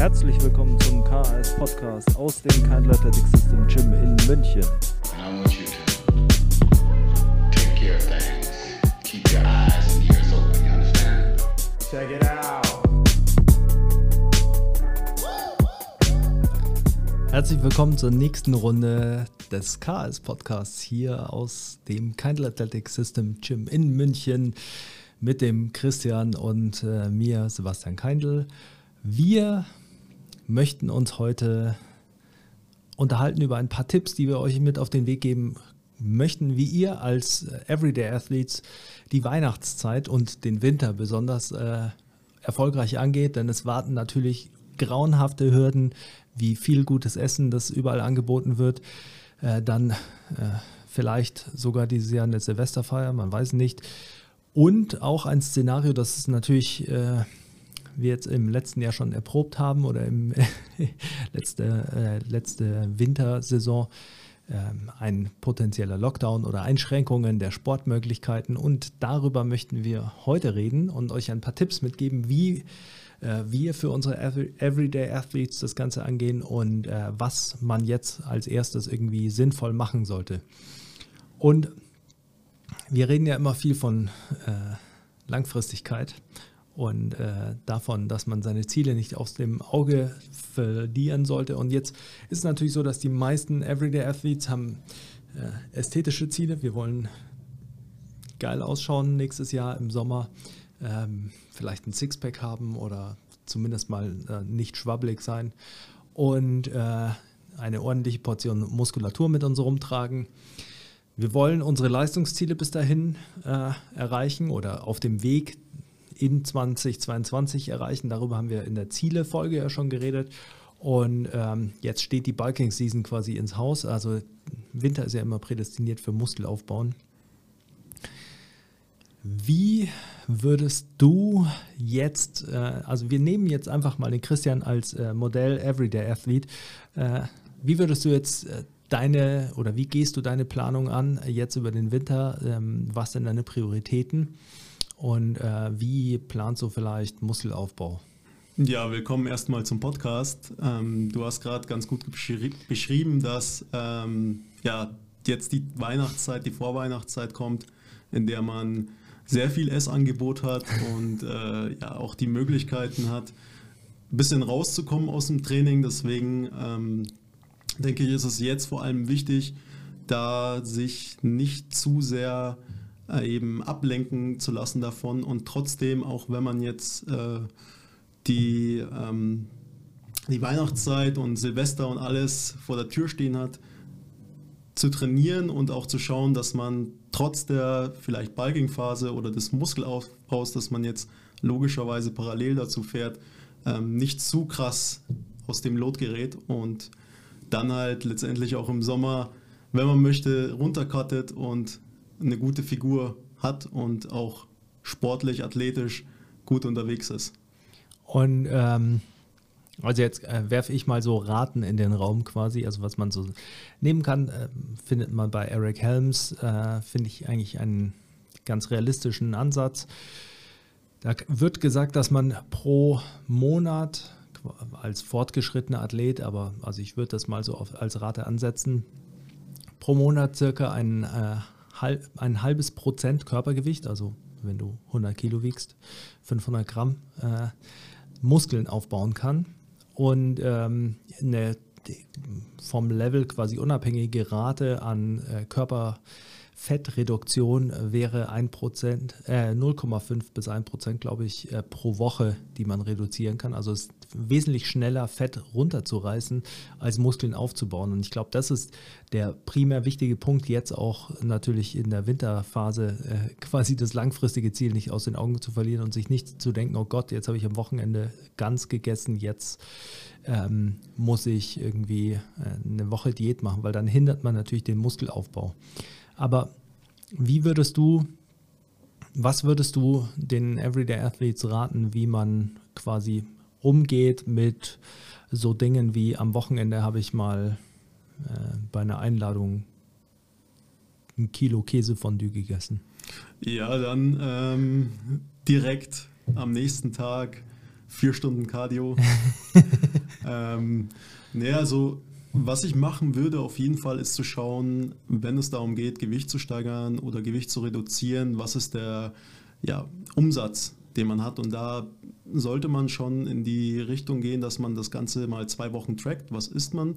Herzlich willkommen zum KAS Podcast aus dem Kindle Athletic System Gym in München. Check it out. Herzlich willkommen zur nächsten Runde des KS Podcasts hier aus dem Kindle Athletic System Gym in München mit dem Christian und äh, mir, Sebastian Keindl. Wir möchten uns heute unterhalten über ein paar Tipps, die wir euch mit auf den Weg geben möchten, wie ihr als Everyday Athletes die Weihnachtszeit und den Winter besonders äh, erfolgreich angeht, denn es warten natürlich grauenhafte Hürden, wie viel gutes Essen, das überall angeboten wird. Äh, dann äh, vielleicht sogar dieses Jahr eine Silvesterfeier, man weiß nicht. Und auch ein Szenario, das ist natürlich äh, wir jetzt im letzten Jahr schon erprobt haben oder im letzte, äh, letzte Wintersaison ähm, ein potenzieller Lockdown oder Einschränkungen der Sportmöglichkeiten. Und darüber möchten wir heute reden und euch ein paar Tipps mitgeben, wie äh, wir für unsere Everyday Athletes das Ganze angehen und äh, was man jetzt als erstes irgendwie sinnvoll machen sollte. Und wir reden ja immer viel von äh, Langfristigkeit und äh, davon, dass man seine Ziele nicht aus dem Auge verlieren sollte. Und jetzt ist es natürlich so, dass die meisten Everyday Athletes haben äh, ästhetische Ziele. Wir wollen geil ausschauen nächstes Jahr im Sommer, ähm, vielleicht ein Sixpack haben oder zumindest mal äh, nicht schwabbelig sein und äh, eine ordentliche Portion Muskulatur mit uns rumtragen. Wir wollen unsere Leistungsziele bis dahin äh, erreichen oder auf dem Weg in 2022 erreichen. Darüber haben wir in der Ziele-Folge ja schon geredet. Und ähm, jetzt steht die Bulking Season quasi ins Haus. Also Winter ist ja immer prädestiniert für Muskelaufbauen. Wie würdest du jetzt, äh, also wir nehmen jetzt einfach mal den Christian als äh, Modell Everyday Athlete. Äh, wie würdest du jetzt äh, deine oder wie gehst du deine Planung an jetzt über den Winter? Ähm, was sind deine Prioritäten? Und äh, wie planst du vielleicht Muskelaufbau? Ja, willkommen erstmal zum Podcast. Ähm, du hast gerade ganz gut beschri beschrieben, dass ähm, ja, jetzt die Weihnachtszeit, die Vorweihnachtszeit kommt, in der man sehr viel Essangebot hat und äh, ja, auch die Möglichkeiten hat, ein bisschen rauszukommen aus dem Training. Deswegen ähm, denke ich, ist es jetzt vor allem wichtig, da sich nicht zu sehr eben ablenken zu lassen davon. Und trotzdem, auch wenn man jetzt äh, die, ähm, die Weihnachtszeit und Silvester und alles vor der Tür stehen hat, zu trainieren und auch zu schauen, dass man trotz der vielleicht Bulking-Phase oder des Muskelaufbaus, dass man jetzt logischerweise parallel dazu fährt, ähm, nicht zu krass aus dem Lot gerät und dann halt letztendlich auch im Sommer, wenn man möchte, runtercuttet und eine gute Figur hat und auch sportlich, athletisch gut unterwegs ist. Und ähm, also jetzt äh, werfe ich mal so Raten in den Raum quasi, also was man so nehmen kann, äh, findet man bei Eric Helms, äh, finde ich eigentlich einen ganz realistischen Ansatz. Da wird gesagt, dass man pro Monat als fortgeschrittener Athlet, aber also ich würde das mal so als Rate ansetzen, pro Monat circa einen äh, ein halbes Prozent Körpergewicht, also wenn du 100 Kilo wiegst, 500 Gramm äh, Muskeln aufbauen kann. Und ähm, eine vom Level quasi unabhängige Rate an äh, Körperfettreduktion wäre 1%, äh, 0,5 bis 1%, glaube ich, äh, pro Woche, die man reduzieren kann. Also es wesentlich schneller Fett runterzureißen, als Muskeln aufzubauen. Und ich glaube, das ist der primär wichtige Punkt, jetzt auch natürlich in der Winterphase äh, quasi das langfristige Ziel nicht aus den Augen zu verlieren und sich nicht zu denken, oh Gott, jetzt habe ich am Wochenende ganz gegessen, jetzt ähm, muss ich irgendwie äh, eine Woche Diät machen, weil dann hindert man natürlich den Muskelaufbau. Aber wie würdest du was würdest du den Everyday Athletes raten, wie man quasi umgeht mit so Dingen wie am Wochenende habe ich mal äh, bei einer Einladung ein Kilo Käsefondue gegessen. Ja, dann ähm, direkt am nächsten Tag vier Stunden Cardio. ähm, naja, also was ich machen würde auf jeden Fall ist zu schauen, wenn es darum geht, Gewicht zu steigern oder Gewicht zu reduzieren, was ist der ja, Umsatz, den man hat. Und da sollte man schon in die Richtung gehen, dass man das Ganze mal zwei Wochen trackt. Was isst man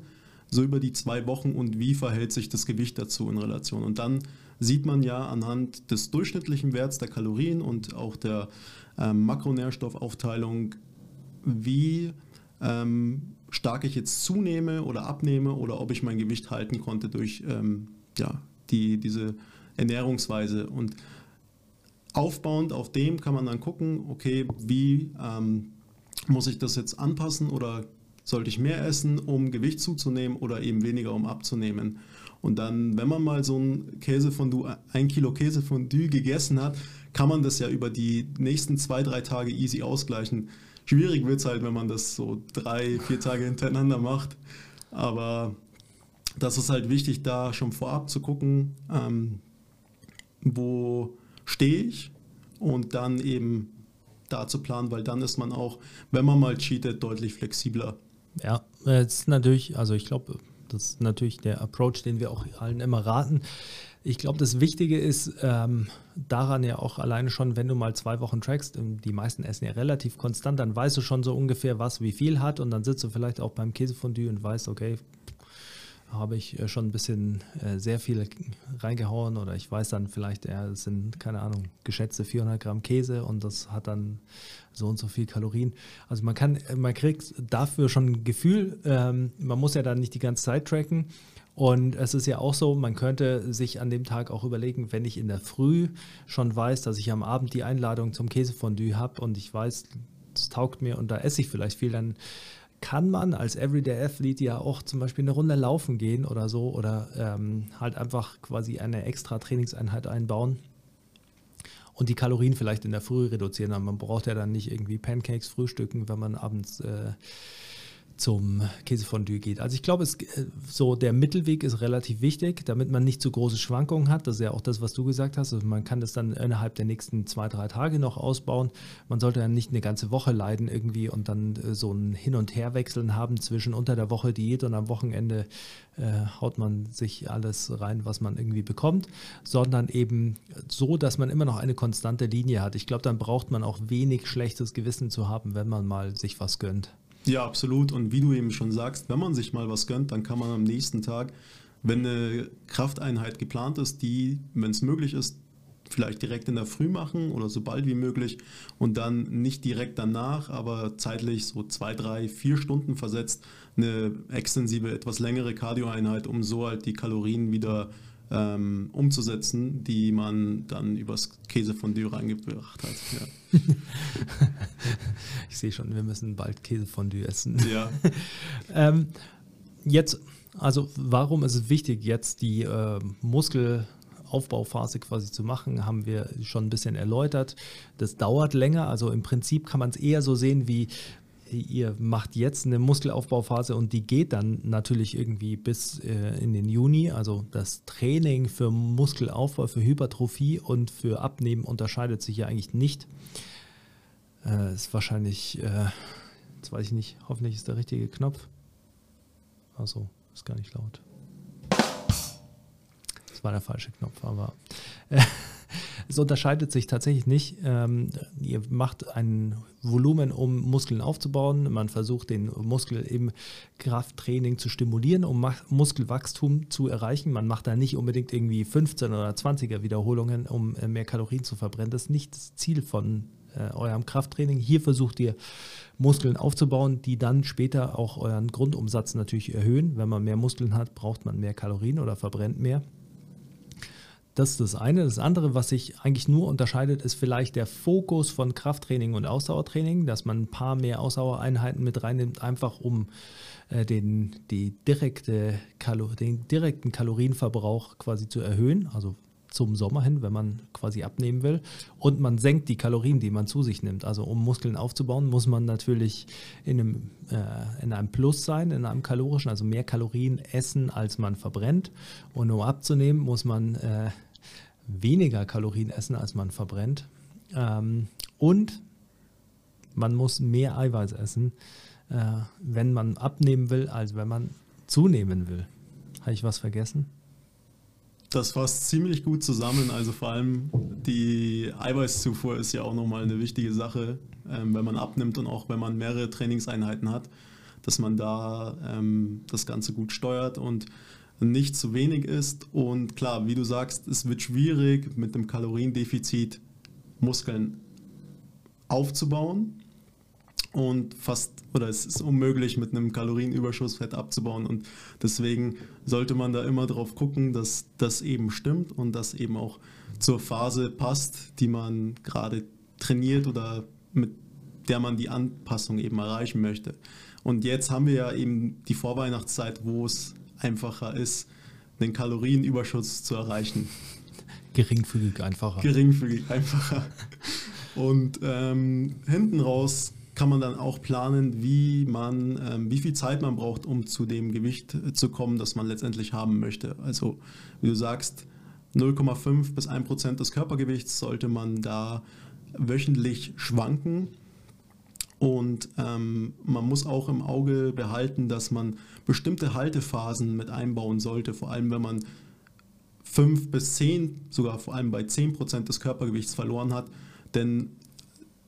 so über die zwei Wochen und wie verhält sich das Gewicht dazu in Relation? Und dann sieht man ja anhand des durchschnittlichen Werts der Kalorien und auch der ähm, Makronährstoffaufteilung, wie ähm, stark ich jetzt zunehme oder abnehme oder ob ich mein Gewicht halten konnte durch ähm, ja, die, diese Ernährungsweise. Und aufbauend auf dem kann man dann gucken, okay, wie ähm, muss ich das jetzt anpassen oder sollte ich mehr essen, um Gewicht zuzunehmen oder eben weniger, um abzunehmen. Und dann, wenn man mal so ein Käsefondue, ein Kilo Käsefondue gegessen hat, kann man das ja über die nächsten zwei, drei Tage easy ausgleichen. Schwierig wird es halt, wenn man das so drei, vier Tage hintereinander macht. Aber das ist halt wichtig, da schon vorab zu gucken, ähm, wo stehe ich und dann eben da zu planen, weil dann ist man auch, wenn man mal cheatet, deutlich flexibler. Ja, es ist natürlich, also ich glaube, das ist natürlich der Approach, den wir auch allen immer raten. Ich glaube, das Wichtige ist ähm, daran ja auch alleine schon, wenn du mal zwei Wochen trackst, ähm, die meisten essen ja relativ konstant, dann weißt du schon so ungefähr, was wie viel hat und dann sitzt du vielleicht auch beim Käsefondue und weißt, okay, habe ich äh, schon ein bisschen äh, sehr viel reingehauen oder ich weiß dann vielleicht, ja, es sind, keine Ahnung, geschätzte 400 Gramm Käse und das hat dann so und so viel Kalorien. Also man kann, man kriegt dafür schon ein Gefühl, ähm, man muss ja dann nicht die ganze Zeit tracken. Und es ist ja auch so, man könnte sich an dem Tag auch überlegen, wenn ich in der Früh schon weiß, dass ich am Abend die Einladung zum Käsefondue habe und ich weiß, es taugt mir und da esse ich vielleicht viel, dann kann man als Everyday Athlete ja auch zum Beispiel eine Runde laufen gehen oder so oder ähm, halt einfach quasi eine extra Trainingseinheit einbauen und die Kalorien vielleicht in der Früh reduzieren. Man braucht ja dann nicht irgendwie Pancakes frühstücken, wenn man abends äh, zum Käsefondue geht. Also ich glaube, es, äh, so der Mittelweg ist relativ wichtig, damit man nicht zu große Schwankungen hat. Das ist ja auch das, was du gesagt hast. Also man kann das dann innerhalb der nächsten zwei, drei Tage noch ausbauen. Man sollte dann nicht eine ganze Woche leiden irgendwie und dann äh, so ein Hin- und Herwechseln haben zwischen unter der Woche Diät und am Wochenende äh, haut man sich alles rein, was man irgendwie bekommt, sondern eben so, dass man immer noch eine konstante Linie hat. Ich glaube, dann braucht man auch wenig schlechtes Gewissen zu haben, wenn man mal sich was gönnt. Ja, absolut. Und wie du eben schon sagst, wenn man sich mal was gönnt, dann kann man am nächsten Tag, wenn eine Krafteinheit geplant ist, die, wenn es möglich ist, vielleicht direkt in der Früh machen oder so bald wie möglich und dann nicht direkt danach, aber zeitlich so zwei, drei, vier Stunden versetzt eine extensive, etwas längere Cardioeinheit, um so halt die Kalorien wieder ähm, umzusetzen, die man dann übers Käsefondue reingebracht hat. Ja. ich sehe schon, wir müssen bald Käsefondue essen. Ja. ähm, jetzt, also warum ist es wichtig, jetzt die äh, Muskelaufbauphase quasi zu machen, haben wir schon ein bisschen erläutert. Das dauert länger, also im Prinzip kann man es eher so sehen wie ihr macht jetzt eine Muskelaufbauphase und die geht dann natürlich irgendwie bis äh, in den Juni. Also das Training für Muskelaufbau, für Hypertrophie und für Abnehmen unterscheidet sich ja eigentlich nicht. Äh, ist wahrscheinlich, äh, jetzt weiß ich nicht, hoffentlich ist der richtige Knopf. Also ist gar nicht laut. Das war der falsche Knopf, aber äh, es unterscheidet sich tatsächlich nicht. Ähm, ihr macht ein Volumen, um Muskeln aufzubauen. Man versucht den Muskel im Krafttraining zu stimulieren, um Muskelwachstum zu erreichen. Man macht da nicht unbedingt irgendwie 15 oder 20er Wiederholungen, um äh, mehr Kalorien zu verbrennen. Das ist nicht das Ziel von äh, eurem Krafttraining. Hier versucht ihr Muskeln aufzubauen, die dann später auch euren Grundumsatz natürlich erhöhen. Wenn man mehr Muskeln hat, braucht man mehr Kalorien oder verbrennt mehr. Das ist das eine. Das andere, was sich eigentlich nur unterscheidet, ist vielleicht der Fokus von Krafttraining und Ausdauertraining, dass man ein paar mehr Ausdauereinheiten mit reinnimmt, einfach um äh, den, die direkte den direkten Kalorienverbrauch quasi zu erhöhen. Also zum Sommer hin, wenn man quasi abnehmen will. Und man senkt die Kalorien, die man zu sich nimmt. Also um Muskeln aufzubauen, muss man natürlich in einem, äh, in einem Plus sein, in einem kalorischen, also mehr Kalorien essen, als man verbrennt. Und um abzunehmen, muss man äh, weniger Kalorien essen, als man verbrennt. Ähm, und man muss mehr Eiweiß essen, äh, wenn man abnehmen will, als wenn man zunehmen will. Habe ich was vergessen? Das fasst ziemlich gut zusammen. Also vor allem die Eiweißzufuhr ist ja auch nochmal eine wichtige Sache, ähm, wenn man abnimmt und auch wenn man mehrere Trainingseinheiten hat, dass man da ähm, das Ganze gut steuert und nicht zu wenig ist. Und klar, wie du sagst, es wird schwierig mit dem Kaloriendefizit Muskeln aufzubauen und fast oder es ist unmöglich mit einem Kalorienüberschuss Fett abzubauen und deswegen sollte man da immer drauf gucken, dass das eben stimmt und das eben auch zur Phase passt, die man gerade trainiert oder mit der man die Anpassung eben erreichen möchte. Und jetzt haben wir ja eben die Vorweihnachtszeit, wo es einfacher ist, den Kalorienüberschuss zu erreichen. Geringfügig einfacher. Geringfügig einfacher. Und ähm, hinten raus kann man dann auch planen, wie man, ähm, wie viel Zeit man braucht, um zu dem Gewicht äh, zu kommen, das man letztendlich haben möchte. Also wie du sagst, 0,5 bis 1 Prozent des Körpergewichts sollte man da wöchentlich schwanken. Und ähm, man muss auch im Auge behalten, dass man bestimmte Haltephasen mit einbauen sollte, vor allem wenn man 5 bis 10, sogar vor allem bei 10 Prozent des Körpergewichts verloren hat. Denn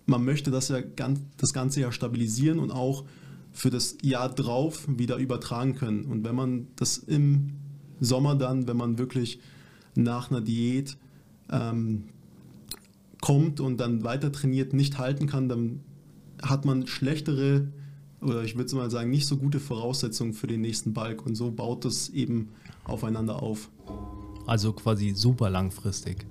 man möchte das ja ganz, das Ganze ja stabilisieren und auch für das Jahr drauf wieder übertragen können. Und wenn man das im Sommer dann, wenn man wirklich nach einer Diät ähm, kommt und dann weiter trainiert, nicht halten kann, dann hat man schlechtere oder ich würde mal sagen, nicht so gute Voraussetzungen für den nächsten Balk und so baut es eben aufeinander auf. Also quasi super langfristig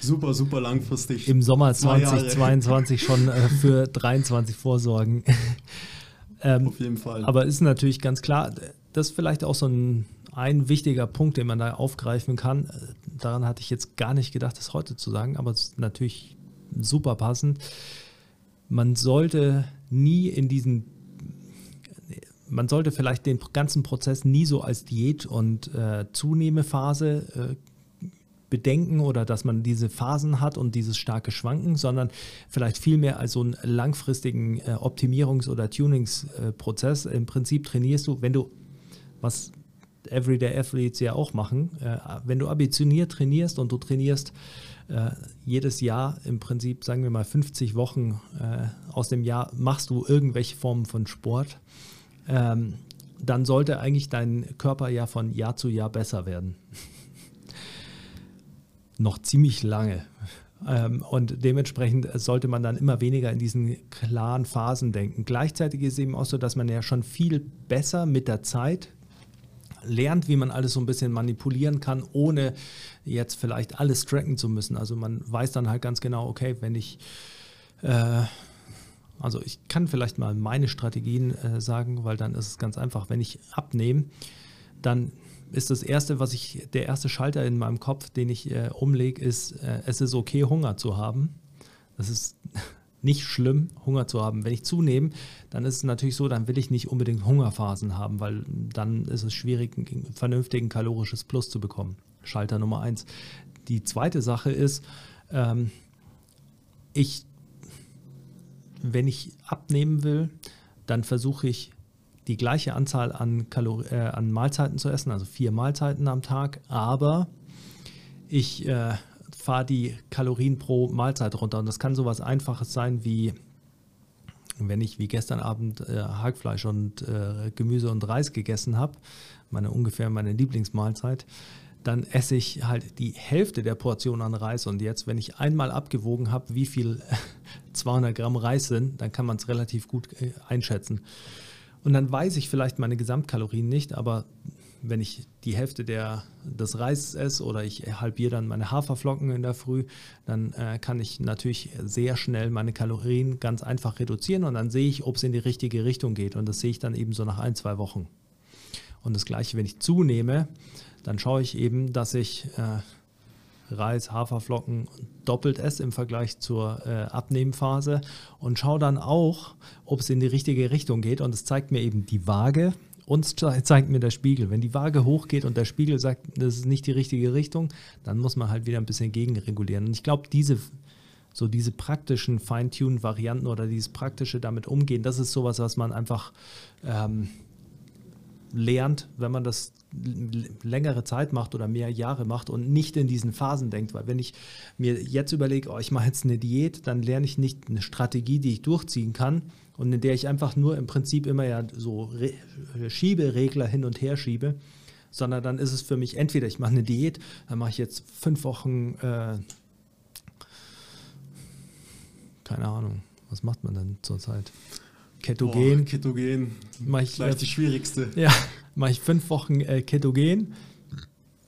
super, super langfristig. Im Sommer 2022 schon äh, für 23 vorsorgen. ähm, Auf jeden Fall. Aber ist natürlich ganz klar, das ist vielleicht auch so ein, ein wichtiger Punkt, den man da aufgreifen kann. Daran hatte ich jetzt gar nicht gedacht, das heute zu sagen, aber es ist natürlich super passend. Man sollte nie in diesen man sollte vielleicht den ganzen Prozess nie so als Diät- und äh, Zunehmephase äh, bedenken oder dass man diese Phasen hat und dieses starke Schwanken, sondern vielleicht vielmehr als so einen langfristigen äh, Optimierungs- oder Tuningsprozess. Im Prinzip trainierst du, wenn du, was Everyday Athletes ja auch machen, äh, wenn du ambitioniert trainierst und du trainierst äh, jedes Jahr im Prinzip, sagen wir mal 50 Wochen äh, aus dem Jahr, machst du irgendwelche Formen von Sport, ähm, dann sollte eigentlich dein Körper ja von Jahr zu Jahr besser werden noch ziemlich lange. Ähm, und dementsprechend sollte man dann immer weniger in diesen klaren Phasen denken. Gleichzeitig ist es eben auch so, dass man ja schon viel besser mit der Zeit lernt, wie man alles so ein bisschen manipulieren kann, ohne jetzt vielleicht alles tracken zu müssen. Also man weiß dann halt ganz genau, okay, wenn ich, äh, also ich kann vielleicht mal meine Strategien äh, sagen, weil dann ist es ganz einfach, wenn ich abnehme, dann ist das erste, was ich, der erste Schalter in meinem Kopf, den ich äh, umlege, ist, äh, es ist okay, Hunger zu haben. Das ist nicht schlimm, Hunger zu haben. Wenn ich zunehme, dann ist es natürlich so, dann will ich nicht unbedingt Hungerphasen haben, weil dann ist es schwierig, ein vernünftigen kalorisches Plus zu bekommen. Schalter Nummer eins. Die zweite Sache ist, ähm, ich, wenn ich abnehmen will, dann versuche ich die gleiche Anzahl an, Kalor äh, an Mahlzeiten zu essen, also vier Mahlzeiten am Tag, aber ich äh, fahre die Kalorien pro Mahlzeit runter. Und das kann sowas Einfaches sein wie, wenn ich wie gestern Abend äh, Hackfleisch und äh, Gemüse und Reis gegessen habe, meine ungefähr meine Lieblingsmahlzeit, dann esse ich halt die Hälfte der Portion an Reis. Und jetzt, wenn ich einmal abgewogen habe, wie viel 200 Gramm Reis sind, dann kann man es relativ gut äh, einschätzen. Und dann weiß ich vielleicht meine Gesamtkalorien nicht, aber wenn ich die Hälfte der, des Reises esse oder ich halbiere dann meine Haferflocken in der Früh, dann äh, kann ich natürlich sehr schnell meine Kalorien ganz einfach reduzieren und dann sehe ich, ob es in die richtige Richtung geht. Und das sehe ich dann eben so nach ein, zwei Wochen. Und das gleiche, wenn ich zunehme, dann schaue ich eben, dass ich äh, Reis, Haferflocken doppelt esse im Vergleich zur äh, Abnehmphase und schaue dann auch, ob es in die richtige Richtung geht. Und es zeigt mir eben die Waage und es zeigt mir der Spiegel. Wenn die Waage hochgeht und der Spiegel sagt, das ist nicht die richtige Richtung, dann muss man halt wieder ein bisschen gegenregulieren. Und ich glaube, diese so diese praktischen Feintune-Varianten oder dieses praktische damit umgehen, das ist sowas, was man einfach ähm, lernt, wenn man das längere Zeit macht oder mehr Jahre macht und nicht in diesen Phasen denkt. Weil wenn ich mir jetzt überlege, oh, ich mache jetzt eine Diät, dann lerne ich nicht eine Strategie, die ich durchziehen kann und in der ich einfach nur im Prinzip immer ja so Re Schieberegler hin und her schiebe, sondern dann ist es für mich entweder ich mache eine Diät, dann mache ich jetzt fünf Wochen, äh, keine Ahnung, was macht man denn zurzeit? Ketogen. Boah, Ketogen. Mach ich, Vielleicht die schwierigste. Ja, mache ich fünf Wochen äh, Ketogen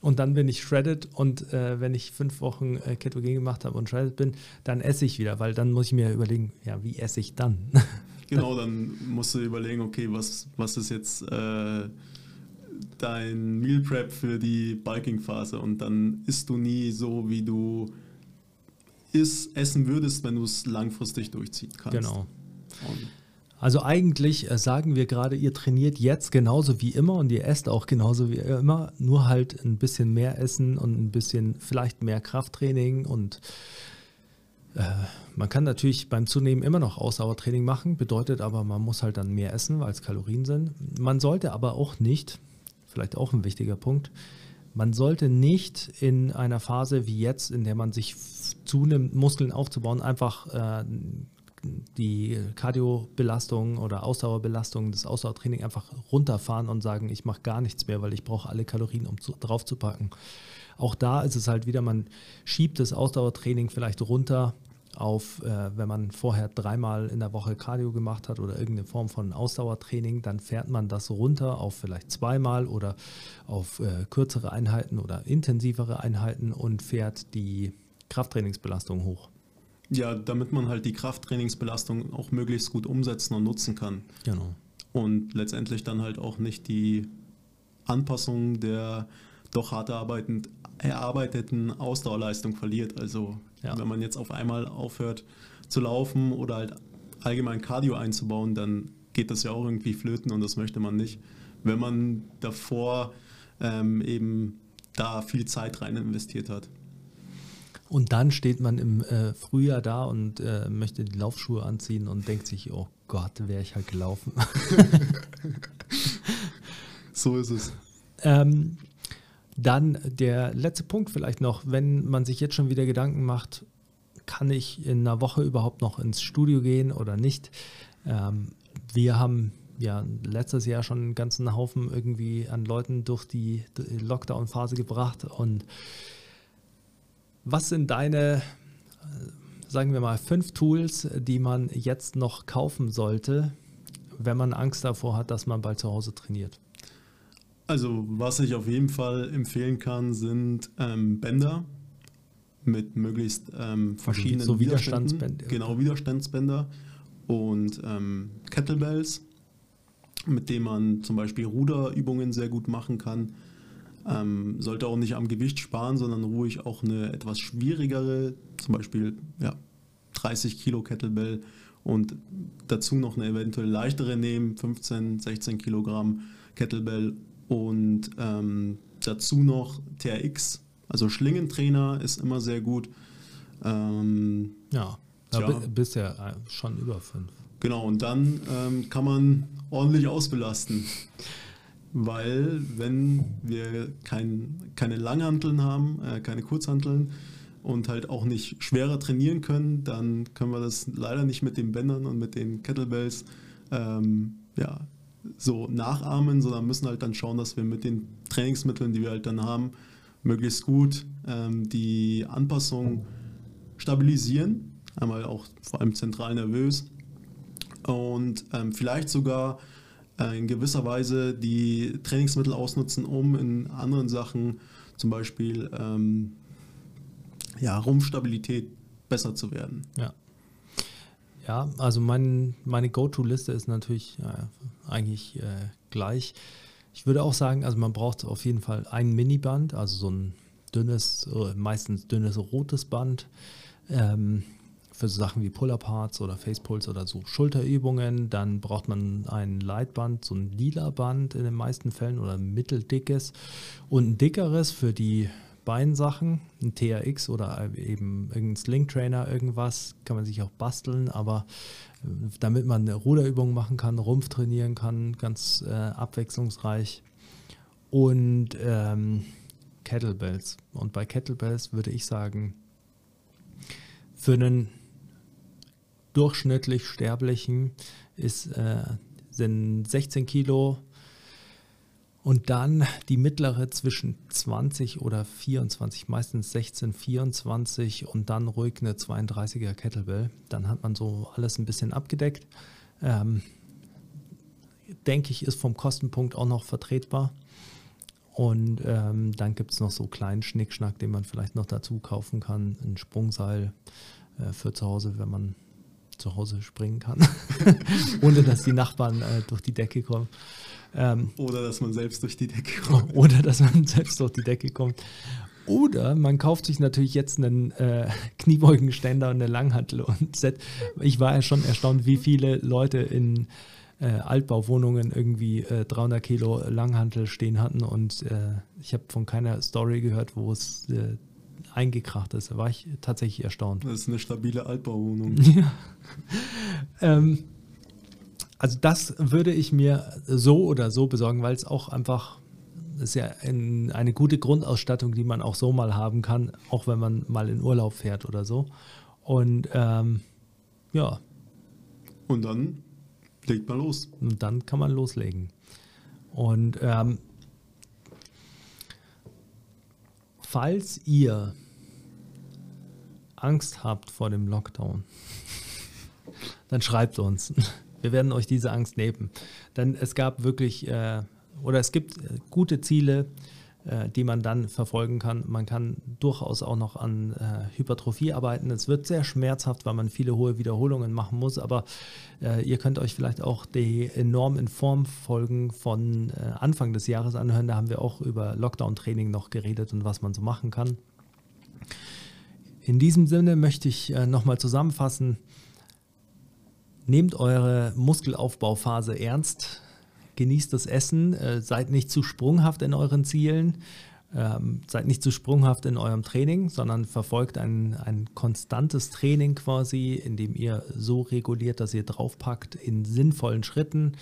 und dann bin ich shredded und äh, wenn ich fünf Wochen äh, Ketogen gemacht habe und shredded bin, dann esse ich wieder, weil dann muss ich mir überlegen, ja, wie esse ich dann? Genau, dann musst du überlegen, okay, was, was ist jetzt äh, dein Meal Prep für die Biking-Phase und dann isst du nie so, wie du isst, essen würdest, wenn du es langfristig durchziehen kannst. Genau. Und Also eigentlich äh, sagen wir gerade, ihr trainiert jetzt genauso wie immer und ihr esst auch genauso wie immer, nur halt ein bisschen mehr essen und ein bisschen vielleicht mehr Krafttraining und äh, man kann natürlich beim Zunehmen immer noch Ausdauertraining machen, bedeutet aber, man muss halt dann mehr essen, weil es Kalorien sind. Man sollte aber auch nicht, vielleicht auch ein wichtiger Punkt, man sollte nicht in einer Phase wie jetzt, in der man sich zunimmt, Muskeln aufzubauen, einfach äh, die Kardiobelastung oder Ausdauerbelastung, das Ausdauertraining einfach runterfahren und sagen, ich mache gar nichts mehr, weil ich brauche alle Kalorien, um zu, drauf zu packen. Auch da ist es halt wieder, man schiebt das Ausdauertraining vielleicht runter auf, äh, wenn man vorher dreimal in der Woche Cardio gemacht hat oder irgendeine Form von Ausdauertraining, dann fährt man das runter auf vielleicht zweimal oder auf äh, kürzere Einheiten oder intensivere Einheiten und fährt die Krafttrainingsbelastung hoch. Ja, damit man halt die Krafttrainingsbelastung auch möglichst gut umsetzen und nutzen kann. Genau. und letztendlich dann halt auch nicht die Anpassung der doch hart erarbeiteten Ausdauerleistung verliert. Also Ja. wenn man jetzt auf einmal aufhört zu laufen oder halt allgemein Cardio einzubauen, dann geht das ja auch irgendwie flöten und das möchte man nicht. Wenn man davor ähm, eben da viel Zeit rein investiert hat. Und dann steht man im äh, Frühjahr da und äh, möchte die Laufschuhe anziehen und denkt sich, oh Gott, wäre ich halt gelaufen. So ist es. Ähm, dann der letzte Punkt vielleicht noch, wenn man sich jetzt schon wieder Gedanken macht, kann ich in einer Woche überhaupt noch ins Studio gehen oder nicht? Ähm, wir haben ja letztes Jahr schon einen ganzen Haufen irgendwie an Leuten durch die Lockdown-Phase gebracht. Und was sind deine, sagen wir mal, fünf Tools, die man jetzt noch kaufen sollte, wenn man Angst davor hat, dass man bald zu Hause trainiert? Also, was ich auf jeden Fall empfehlen kann, sind ähm, Bänder mit möglichst ähm, verschiedenen so. Widerstandsbänder. Genau, Widerstandsbänder und ähm, Kettlebells, mit denen man zum Beispiel Ruderübungen sehr gut machen kann. Ähm, sollte auch nicht am Gewicht sparen, sondern ruhig auch eine etwas schwierigere, zum Beispiel ja, 30 Kilo Kettlebell und dazu noch eine eventuell leichtere nehmen, 15, 16 Kilogramm Kettlebell und ähm, dazu noch TRX, also Schlingentrainer ist immer sehr gut. Ähm, Ja, da bi- bist ja äh, schon über fünf. Genau, und dann ähm, kann man ordentlich ausbelasten. Weil, wenn wir kein, keine Langhanteln haben, äh, keine Kurzhanteln und halt auch nicht schwerer trainieren können, dann können wir das leider nicht mit den Bändern und mit den Kettlebells ähm, ja, so nachahmen, sondern müssen halt dann schauen, dass wir mit den Trainingsmitteln, die wir halt dann haben, möglichst gut ähm, die Anpassung stabilisieren. Einmal auch vor allem zentral nervös und ähm, vielleicht sogar in gewisser Weise die Trainingsmittel ausnutzen, um in anderen Sachen, zum Beispiel ähm, ja, Rumpfstabilität besser zu werden. Ja. Ja, also mein, meine Go-To-Liste ist natürlich äh, eigentlich äh, gleich. Ich würde auch sagen, also man braucht auf jeden Fall ein Miniband, also so ein dünnes, äh, meistens dünnes rotes Band ähm, für Sachen wie Pull-Up-Parts oder Facepulls oder so Schulterübungen. Dann braucht man ein Leitband, so ein lila Band in den meisten Fällen oder ein mitteldickes und ein dickeres für die Beinsachen, ein TRX oder eben irgendein Sling Trainer, irgendwas, kann man sich auch basteln, aber äh, damit man eine Ruderübung machen kann, Rumpf trainieren kann, ganz äh, abwechslungsreich. Und ähm, Kettlebells. Und bei Kettlebells würde ich sagen, für einen durchschnittlich Sterblichen ist, äh, sind 16 Kilo und dann die mittlere zwischen 20 oder 24, meistens 16, 24 und dann ruhig eine 32er Kettlebell. Dann hat man so alles ein bisschen abgedeckt. Ähm, denke ich, ist vom Kostenpunkt auch noch vertretbar. Und ähm, dann gibt es noch so kleinen Schnickschnack, den man vielleicht noch dazu kaufen kann. Ein Sprungseil äh, für zu Hause, wenn man zu Hause springen kann, ohne dass die Nachbarn äh, durch die Decke kommen. Ähm, oder dass man selbst durch die Decke kommt. Oder dass man selbst durch die Decke kommt. Oder man kauft sich natürlich jetzt einen äh, Kniebeugenständer und eine Langhantel und Set. Ich war ja schon erstaunt, wie viele Leute in äh, Altbauwohnungen irgendwie äh, 300 Kilo Langhantel stehen hatten und äh, ich habe von keiner Story gehört, wo es äh, eingekracht ist. Da war ich tatsächlich erstaunt. Das ist eine stabile Altbauwohnung. Ja. ähm, also das würde ich mir so oder so besorgen, weil es auch einfach ist ja ein, eine gute Grundausstattung, die man auch so mal haben kann, auch wenn man mal in Urlaub fährt oder so. Und ähm, ja. Und dann legt man los. Und dann kann man loslegen. Und ähm, falls ihr Angst habt vor dem Lockdown, dann schreibt uns. Wir werden euch diese Angst nehmen. Denn es gab wirklich, äh, oder es gibt äh, gute Ziele, die man dann verfolgen kann. Man kann durchaus auch noch an äh, Hypertrophie arbeiten. Es wird sehr schmerzhaft, weil man viele hohe Wiederholungen machen muss, aber äh, ihr könnt euch vielleicht auch die enorm in Form Folgen von äh, Anfang des Jahres anhören. Da haben wir auch über Lockdown-Training noch geredet und was man so machen kann. In diesem Sinne möchte ich äh, nochmal zusammenfassen. Nehmt eure Muskelaufbauphase ernst, genießt das Essen, äh, seid nicht zu sprunghaft in euren Zielen, ähm, seid nicht zu sprunghaft in eurem Training, sondern verfolgt ein, ein konstantes Training quasi, in dem ihr so reguliert, dass ihr draufpackt in sinnvollen Schritten.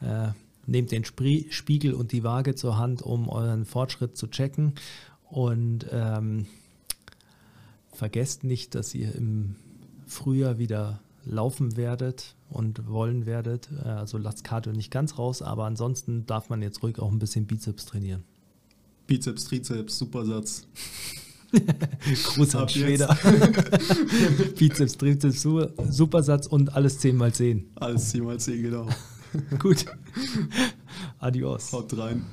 Äh, nehmt den Sprie Spiegel und die Waage zur Hand, um euren Fortschritt zu checken und ähm, vergesst nicht, dass ihr im Frühjahr wieder laufen werdet und wollen werdet. Äh, also lasst Cardio nicht ganz raus, aber ansonsten darf man jetzt ruhig auch ein bisschen Bizeps trainieren. Bizeps, Trizeps, Supersatz. Gruß an Schweder. Bizeps, Trizeps, Supersatz und alles 10 mal 10. Alles 10 mal 10, genau. Gut. Adios. Haut rein.